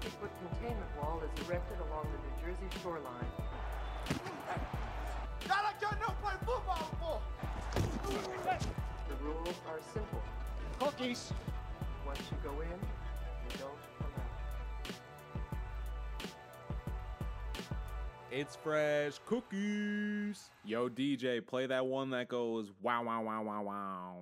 50-foot containment wall is erected along the New Jersey shoreline. Not like y'all know play football for. The rules are simple. Cookies. Once you go in, you don't come out. It's fresh cookies. Yo, DJ, play that one that goes wow, wow, wow, wow, wow.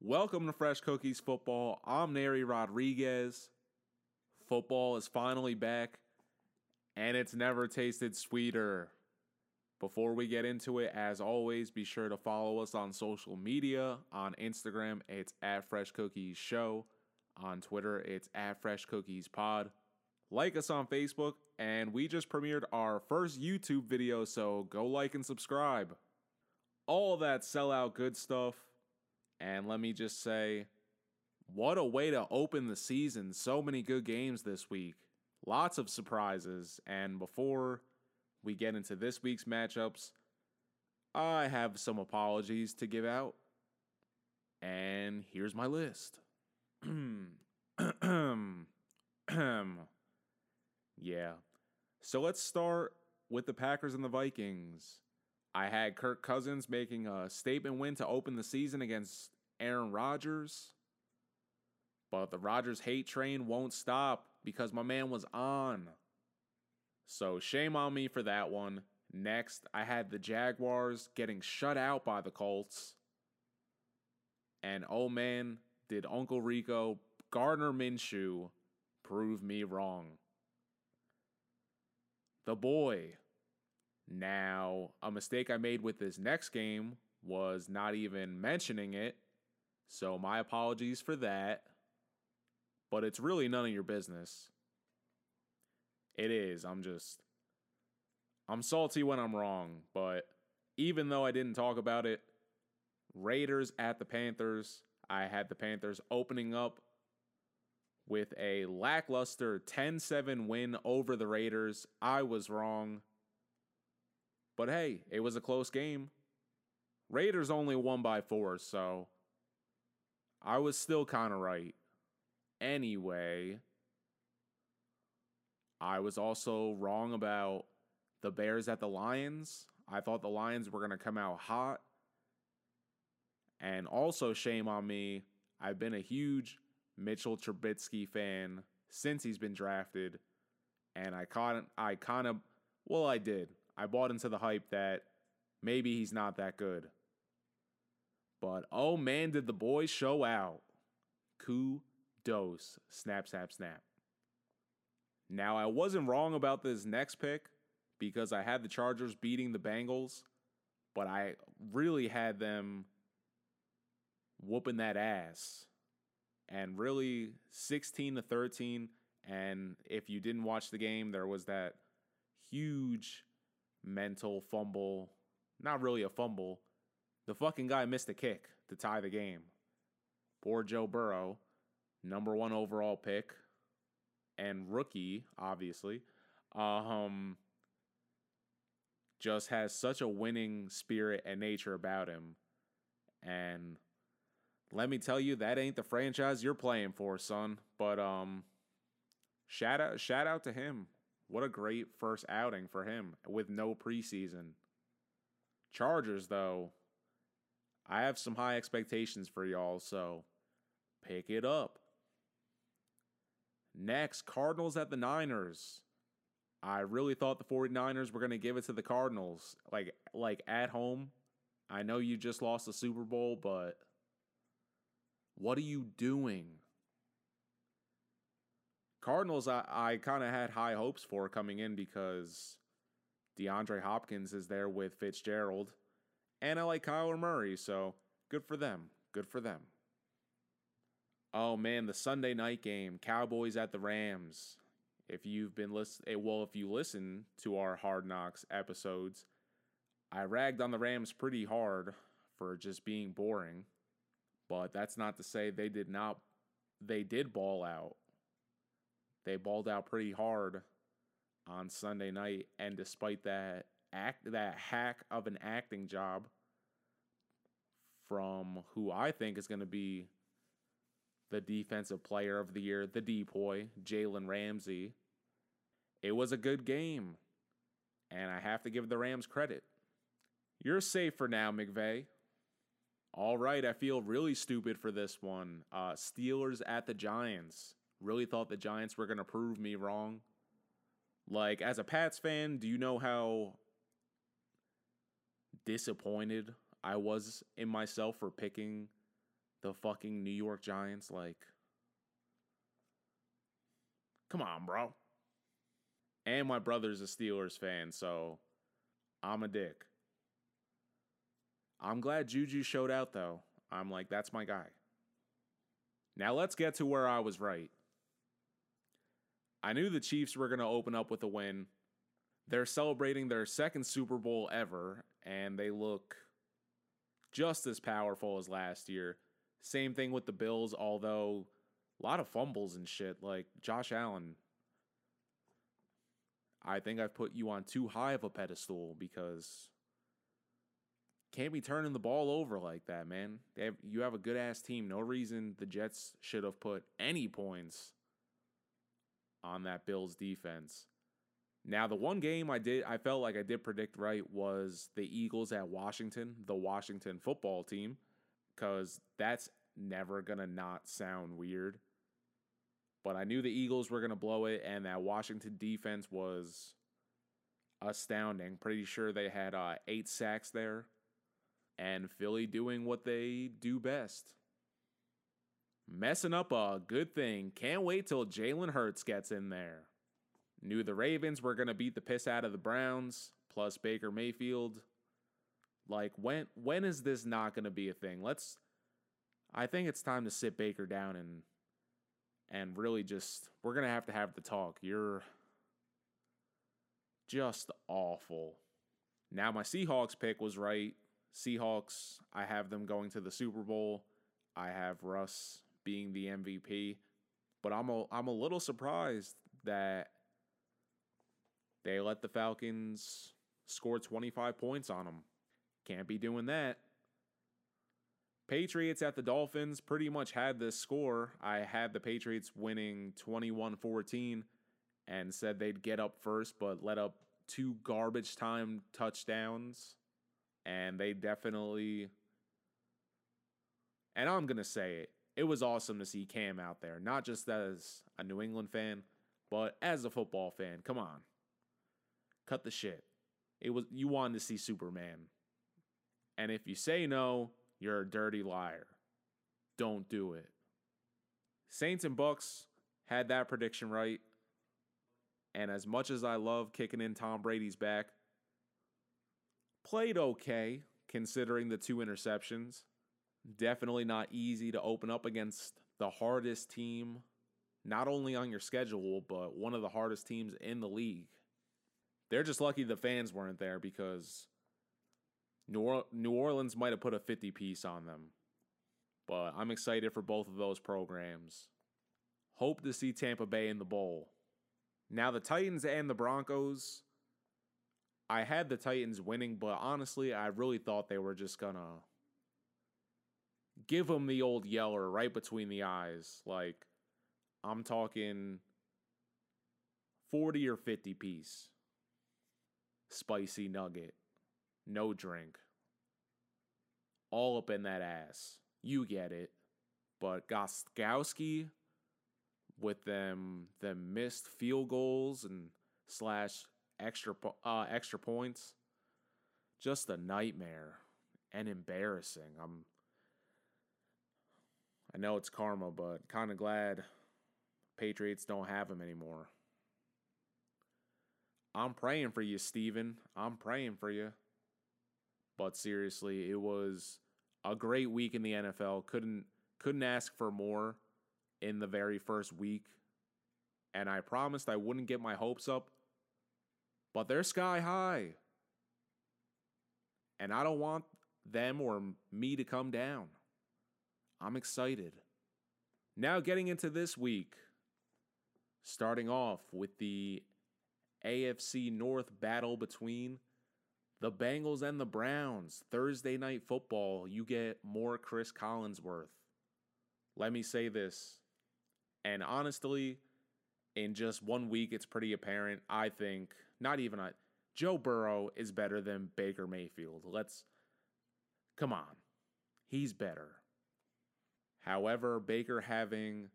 Welcome to Fresh Cookies Football. I'm Neri Rodriguez. Football is finally back, and it's never tasted sweeter. Before we get into it, as always, be sure to follow us on social media. On Instagram, it's at Fresh Cookies Show. On Twitter, it's at Fresh Cookies Pod. Like us on Facebook, and we just premiered our first YouTube video, so go like and subscribe. All that sellout good stuff. And let me just say, what a way to open the season. So many good games this week. Lots of surprises. And before we get into this week's matchups, I have some apologies to give out. And here's my list. yeah. So let's start with the Packers and the Vikings. I had Kirk Cousins making a statement win to open the season against Aaron Rodgers. But the Rodgers hate train won't stop because my man was on. So shame on me for that one. Next, I had the Jaguars getting shut out by the Colts. And oh man, did Uncle Rico, Gardner Minshew, prove me wrong. The boy. Now, a mistake I made with this next game was not even mentioning it. So, my apologies for that. But it's really none of your business. It is. I'm just. I'm salty when I'm wrong. But even though I didn't talk about it, Raiders at the Panthers, I had the Panthers opening up with a lackluster 10 7 win over the Raiders. I was wrong. But hey, it was a close game. Raiders only won by four, so I was still kind of right. Anyway, I was also wrong about the Bears at the Lions. I thought the Lions were going to come out hot. And also, shame on me, I've been a huge Mitchell Trubisky fan since he's been drafted. And I kind I kind of, well, I did. I bought into the hype that maybe he's not that good. But oh man, did the boys show out. Kudos. Snap, snap, snap. Now, I wasn't wrong about this next pick because I had the Chargers beating the Bengals, but I really had them whooping that ass. And really 16 to 13 and if you didn't watch the game, there was that huge mental fumble. Not really a fumble. The fucking guy missed a kick to tie the game. Poor Joe Burrow, number one overall pick and rookie, obviously, um, just has such a winning spirit and nature about him. And let me tell you, that ain't the franchise you're playing for, son. But um, shout out, shout out to him. What a great first outing for him with no preseason. Chargers, though, I have some high expectations for y'all, so pick it up. Next, Cardinals at the Niners. I really thought the 49ers were going to give it to the Cardinals like like at home. I know you just lost the Super Bowl, but what are you doing? Cardinals, I, I kind of had high hopes for coming in because DeAndre Hopkins is there with Fitzgerald, and I like Kyler Murray, so good for them. Good for them. Oh man, the Sunday night game, Cowboys at the Rams. If you've been listening, eh, well, if you listen to our Hard Knocks episodes, I ragged on the Rams pretty hard for just being boring, but that's not to say they did not. They did ball out. They balled out pretty hard on Sunday night, and despite that act that hack of an acting job from who I think is going to be the defensive player of the year, the depoy, Jalen Ramsey. It was a good game, and I have to give the Rams credit. You're safe for now, McVay. All right, I feel really stupid for this one. Uh, Steelers at the Giants. Really thought the Giants were going to prove me wrong. Like, as a Pats fan, do you know how disappointed I was in myself for picking the fucking New York Giants? Like, come on, bro. And my brother's a Steelers fan, so I'm a dick. I'm glad Juju showed out, though. I'm like, that's my guy. Now let's get to where I was right. I knew the Chiefs were going to open up with a win. They're celebrating their second Super Bowl ever, and they look just as powerful as last year. Same thing with the Bills, although a lot of fumbles and shit. Like Josh Allen, I think I've put you on too high of a pedestal because can't be turning the ball over like that, man. Have, you have a good ass team. No reason the Jets should have put any points on that Bills defense. Now, the one game I did, I felt like I did predict right was the Eagles at Washington, the Washington football team, because that's never going to not sound weird. But I knew the Eagles were going to blow it, and that Washington defense was astounding. Pretty sure they had uh, eight sacks there, and Philly doing what they do best messing up a good thing. Can't wait till Jalen Hurts gets in there. Knew the Ravens were going to beat the piss out of the Browns, plus Baker Mayfield. Like when when is this not going to be a thing? Let's I think it's time to sit Baker down and and really just we're going to have to have the talk. You're just awful. Now my Seahawks pick was right. Seahawks, I have them going to the Super Bowl. I have Russ being the MVP. But I'm a I'm a little surprised that they let the Falcons score 25 points on them. Can't be doing that. Patriots at the Dolphins pretty much had this score. I had the Patriots winning 21 14 and said they'd get up first, but let up two garbage time touchdowns. And they definitely, and I'm going to say it, it was awesome to see Cam out there, not just as a New England fan, but as a football fan. Come on. Cut the shit. It was you wanted to see Superman. And if you say no, you're a dirty liar. Don't do it. Saints and Bucks had that prediction right. And as much as I love kicking in Tom Brady's back, played okay considering the two interceptions. Definitely not easy to open up against the hardest team, not only on your schedule, but one of the hardest teams in the league. They're just lucky the fans weren't there because New Orleans might have put a 50 piece on them. But I'm excited for both of those programs. Hope to see Tampa Bay in the bowl. Now, the Titans and the Broncos, I had the Titans winning, but honestly, I really thought they were just going to give them the old yeller right between the eyes. Like, I'm talking 40 or 50 piece. Spicy nugget. No drink. All up in that ass. You get it. But Gostkowski with them them missed field goals and slash extra uh, extra points, just a nightmare and embarrassing. I'm I know it's karma, but kind of glad Patriots don't have him anymore. I'm praying for you, Stephen. I'm praying for you. But seriously, it was a great week in the NFL. Couldn't couldn't ask for more in the very first week. And I promised I wouldn't get my hopes up. But they're sky high. And I don't want them or me to come down. I'm excited. Now, getting into this week, starting off with the AFC North battle between the Bengals and the Browns. Thursday night football, you get more Chris Collinsworth. let me say this. And honestly, in just one week, it's pretty apparent. I think, not even I, Joe Burrow is better than Baker Mayfield. Let's, come on. He's better. However, Baker having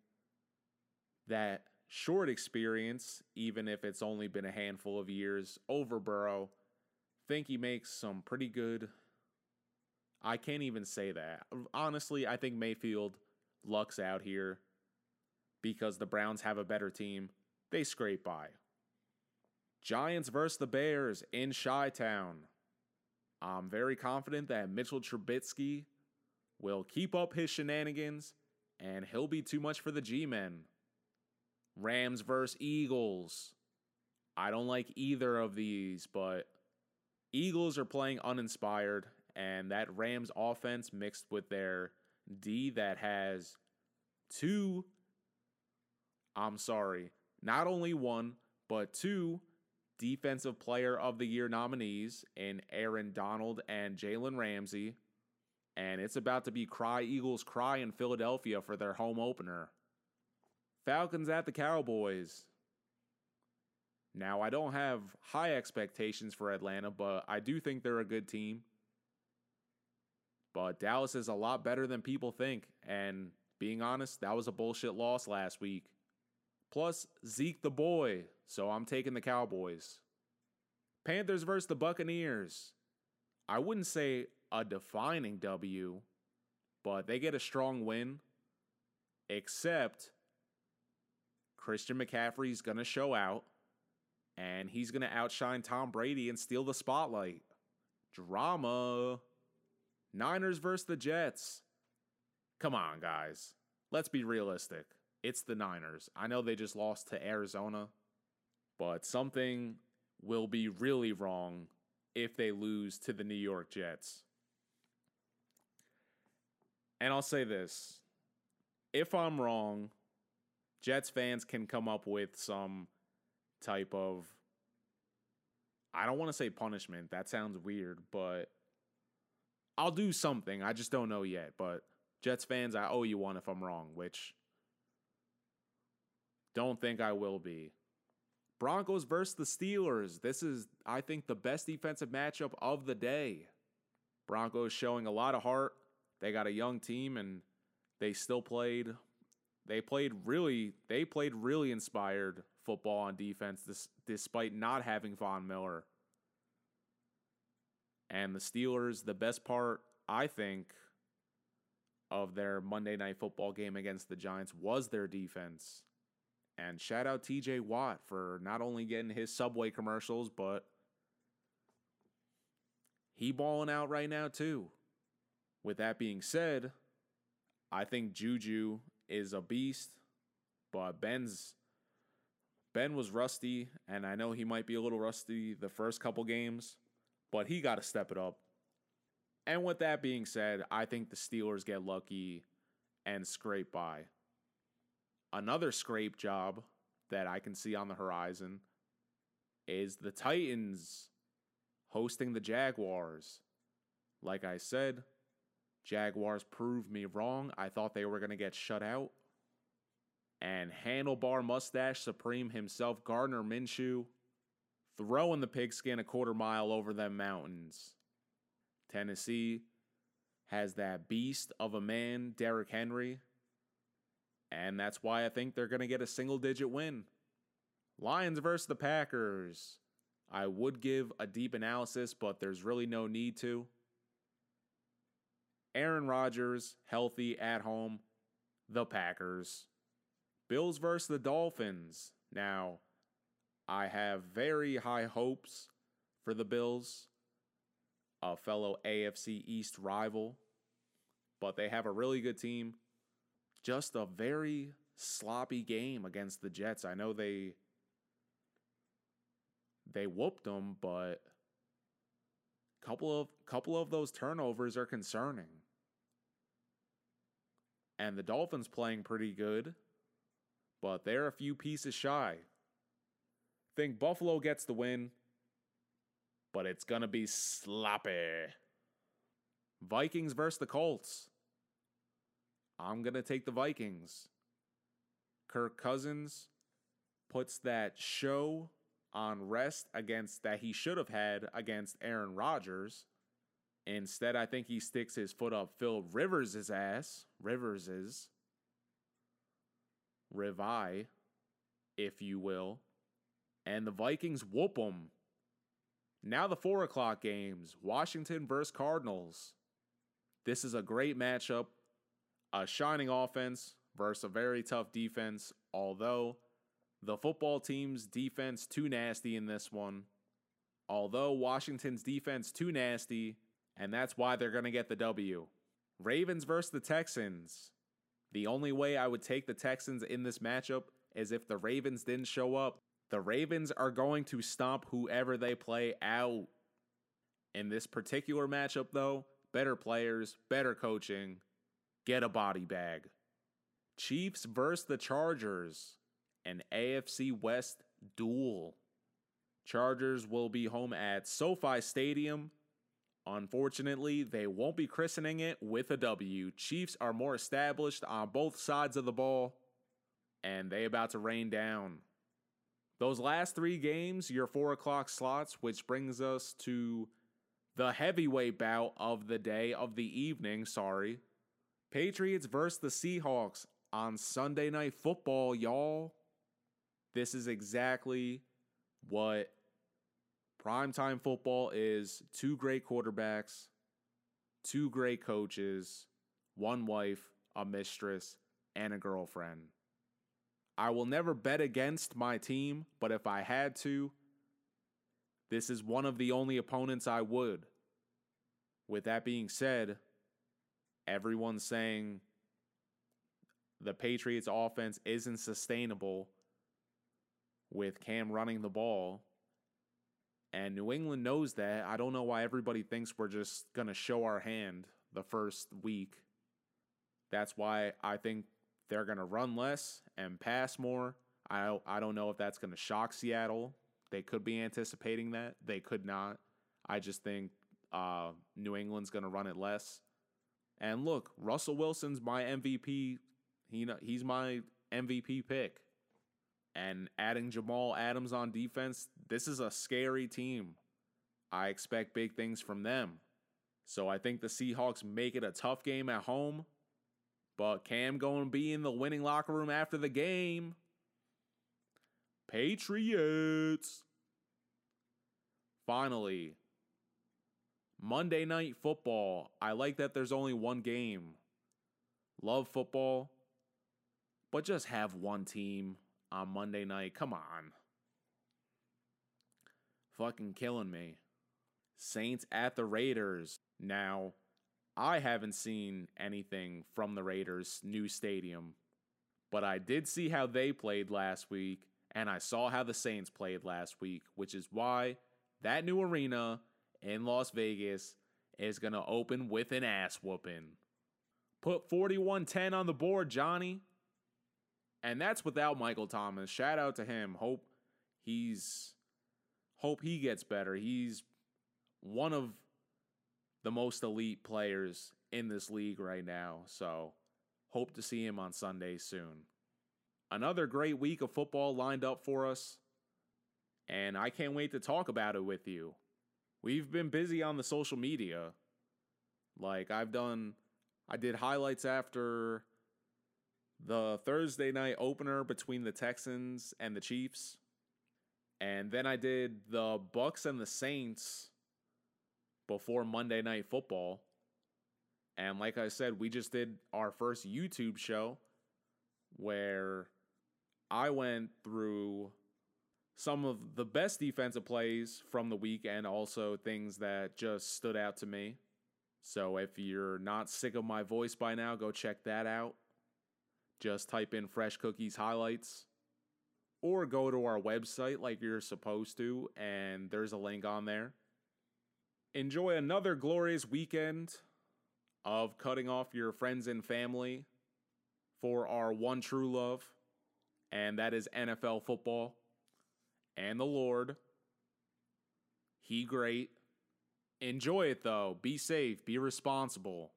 that short experience, even if it's only been a handful of years, over Burrow, think he makes some pretty good. I can't even say that. Honestly, I think Mayfield lucks out here because the Browns have a better team. They scrape by. Giants versus the Bears in Chi Town. I'm very confident that Mitchell Trubisky will keep up his shenanigans and he'll be too much for the G Men. Rams versus Eagles. I don't like either of these, but Eagles are playing uninspired, and that Rams offense mixed with their D that has two, I'm sorry, not only one, but two Defensive Player of the Year nominees in Aaron Donald and Jalen Ramsey. And it's about to be Cry Eagles Cry in Philadelphia for their home opener. Falcons at the Cowboys. Now, I don't have high expectations for Atlanta, but I do think they're a good team. But Dallas is a lot better than people think. And being honest, that was a bullshit loss last week. Plus, Zeke the boy. So I'm taking the Cowboys. Panthers versus the Buccaneers. I wouldn't say a defining W, but they get a strong win. Except Christian McCaffrey's going to show out and he's going to outshine Tom Brady and steal the spotlight. Drama. Niners versus the Jets. Come on, guys. Let's be realistic. It's the Niners. I know they just lost to Arizona, but something will be really wrong if they lose to the New York Jets. And I'll say this if I'm wrong, Jets fans can come up with some type of I don't want to say punishment. That sounds weird, but I'll do something. I just don't know yet. But Jets fans, I owe you one if I'm wrong, which don't think I will be. Broncos versus the Steelers. This is, I think, the best defensive matchup of the day. Broncos showing a lot of heart. They got a young team and they still played they played really they played really inspired football on defense this, despite not having Von Miller. And the Steelers, the best part I think of their Monday night football game against the Giants was their defense. And shout out TJ Watt for not only getting his Subway commercials, but he balling out right now too. With that being said, I think Juju is a beast, but Ben's Ben was rusty, and I know he might be a little rusty the first couple games, but he got to step it up. And with that being said, I think the Steelers get lucky and scrape by. Another scrape job that I can see on the horizon is the Titans hosting the Jaguars. Like I said, Jaguars proved me wrong. I thought they were going to get shut out. And handlebar mustache supreme himself, Gardner Minshew, throwing the pigskin a quarter mile over them mountains. Tennessee has that beast of a man, Derrick Henry. And that's why I think they're going to get a single digit win. Lions versus the Packers. I would give a deep analysis, but there's really no need to. Aaron Rodgers, healthy at home, the Packers. Bills versus the Dolphins. Now, I have very high hopes for the Bills, a fellow AFC East rival, but they have a really good team. Just a very sloppy game against the Jets. I know they they whooped them, but couple of couple of those turnovers are concerning. And the Dolphins playing pretty good, but they're a few pieces shy. Think Buffalo gets the win, but it's going to be sloppy. Vikings versus the Colts. I'm going to take the Vikings. Kirk Cousins puts that show on rest against that he should have had against Aaron Rodgers. Instead, I think he sticks his foot up Phil Rivers' ass. Rivers's. Rivi, if you will. And the Vikings whoop them. Now the four o'clock games Washington versus Cardinals. This is a great matchup. A shining offense versus a very tough defense, although the football team's defense too nasty in this one. Although Washington's defense too nasty, and that's why they're going to get the W. Ravens versus the Texans. The only way I would take the Texans in this matchup is if the Ravens didn't show up. The Ravens are going to stomp whoever they play out. In this particular matchup, though, better players, better coaching, get a body bag. Chiefs versus the Chargers, an AFC West duel. Chargers will be home at SoFi Stadium. Unfortunately, they won't be christening it with a W. Chiefs are more established on both sides of the ball, and they about to rain down. Those last three games, your four o'clock slots, which brings us to the heavyweight bout of the day, of the evening, sorry. Patriots versus the Seahawks on Sunday Night Football, y'all. This is exactly what primetime football is two great quarterbacks, two great coaches, one wife, a mistress, and a girlfriend. I will never bet against my team, but if I had to, this is one of the only opponents I would. With that being said, everyone's saying the Patriots offense isn't sustainable with Cam running the ball. And New England knows that. I don't know why everybody thinks we're just going to show our hand the first week. That's why I think they're going to run less and pass more. I I don't know if that's going to shock Seattle. They could be anticipating that. They could not. I just think uh, New England's going to run it less. And look, Russell Wilson's my MVP. He he's my MVP pick. And adding Jamal Adams on defense, this is a scary team. I expect big things from them. So I think the Seahawks make it a tough game at home. But Cam going to be in the winning locker room after the game. Patriots. Finally, Monday Night Football. I like that there's only one game. Love football, but just have one team on Monday night. Come on. Fucking killing me. Saints at the Raiders. Now, I haven't seen anything from the Raiders' new stadium, but I did see how they played last week, and I saw how the Saints played last week, which is why that new arena in Las Vegas is going to open with an ass whooping. Put 41 10 on the board, Johnny. And that's without Michael Thomas. Shout out to him. Hope he's hope he gets better. He's one of the most elite players in this league right now. So, hope to see him on Sunday soon. Another great week of football lined up for us, and I can't wait to talk about it with you. We've been busy on the social media. Like I've done I did highlights after the Thursday night opener between the Texans and the Chiefs. And then I did the Bucks and the Saints before Monday night football. And like I said, we just did our first YouTube show where I went through some of the best defensive plays from the week and also things that just stood out to me. So if you're not sick of my voice by now, go check that out. Just type in Fresh Cookies Highlights or go to our website like you're supposed to, and there's a link on there. Enjoy another glorious weekend of cutting off your friends and family for our one true love, and that is NFL football and the Lord. He great. Enjoy it though. Be safe, be responsible.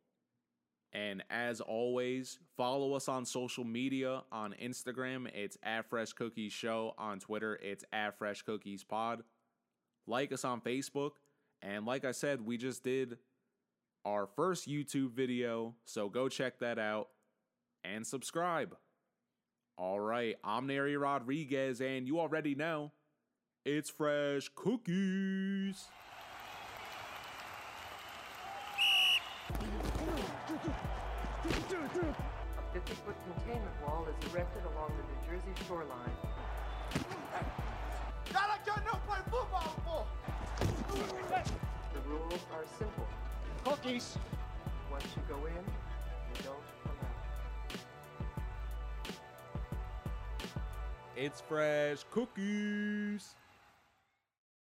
And as always, follow us on social media. On Instagram, it's at Fresh Cookies Show. On Twitter, it's at Fresh Cookies Pod. Like us on Facebook. And like I said, we just did our first YouTube video, so go check that out and subscribe. All right, I'm Neri Rodriguez, and you already know it's Fresh Cookies. 50-foot containment wall is erected along the New Jersey shoreline. Y'all like y'all never play football before. The rules are simple. Cookies. Once you go in, you don't come out. It's Fresh Cookies.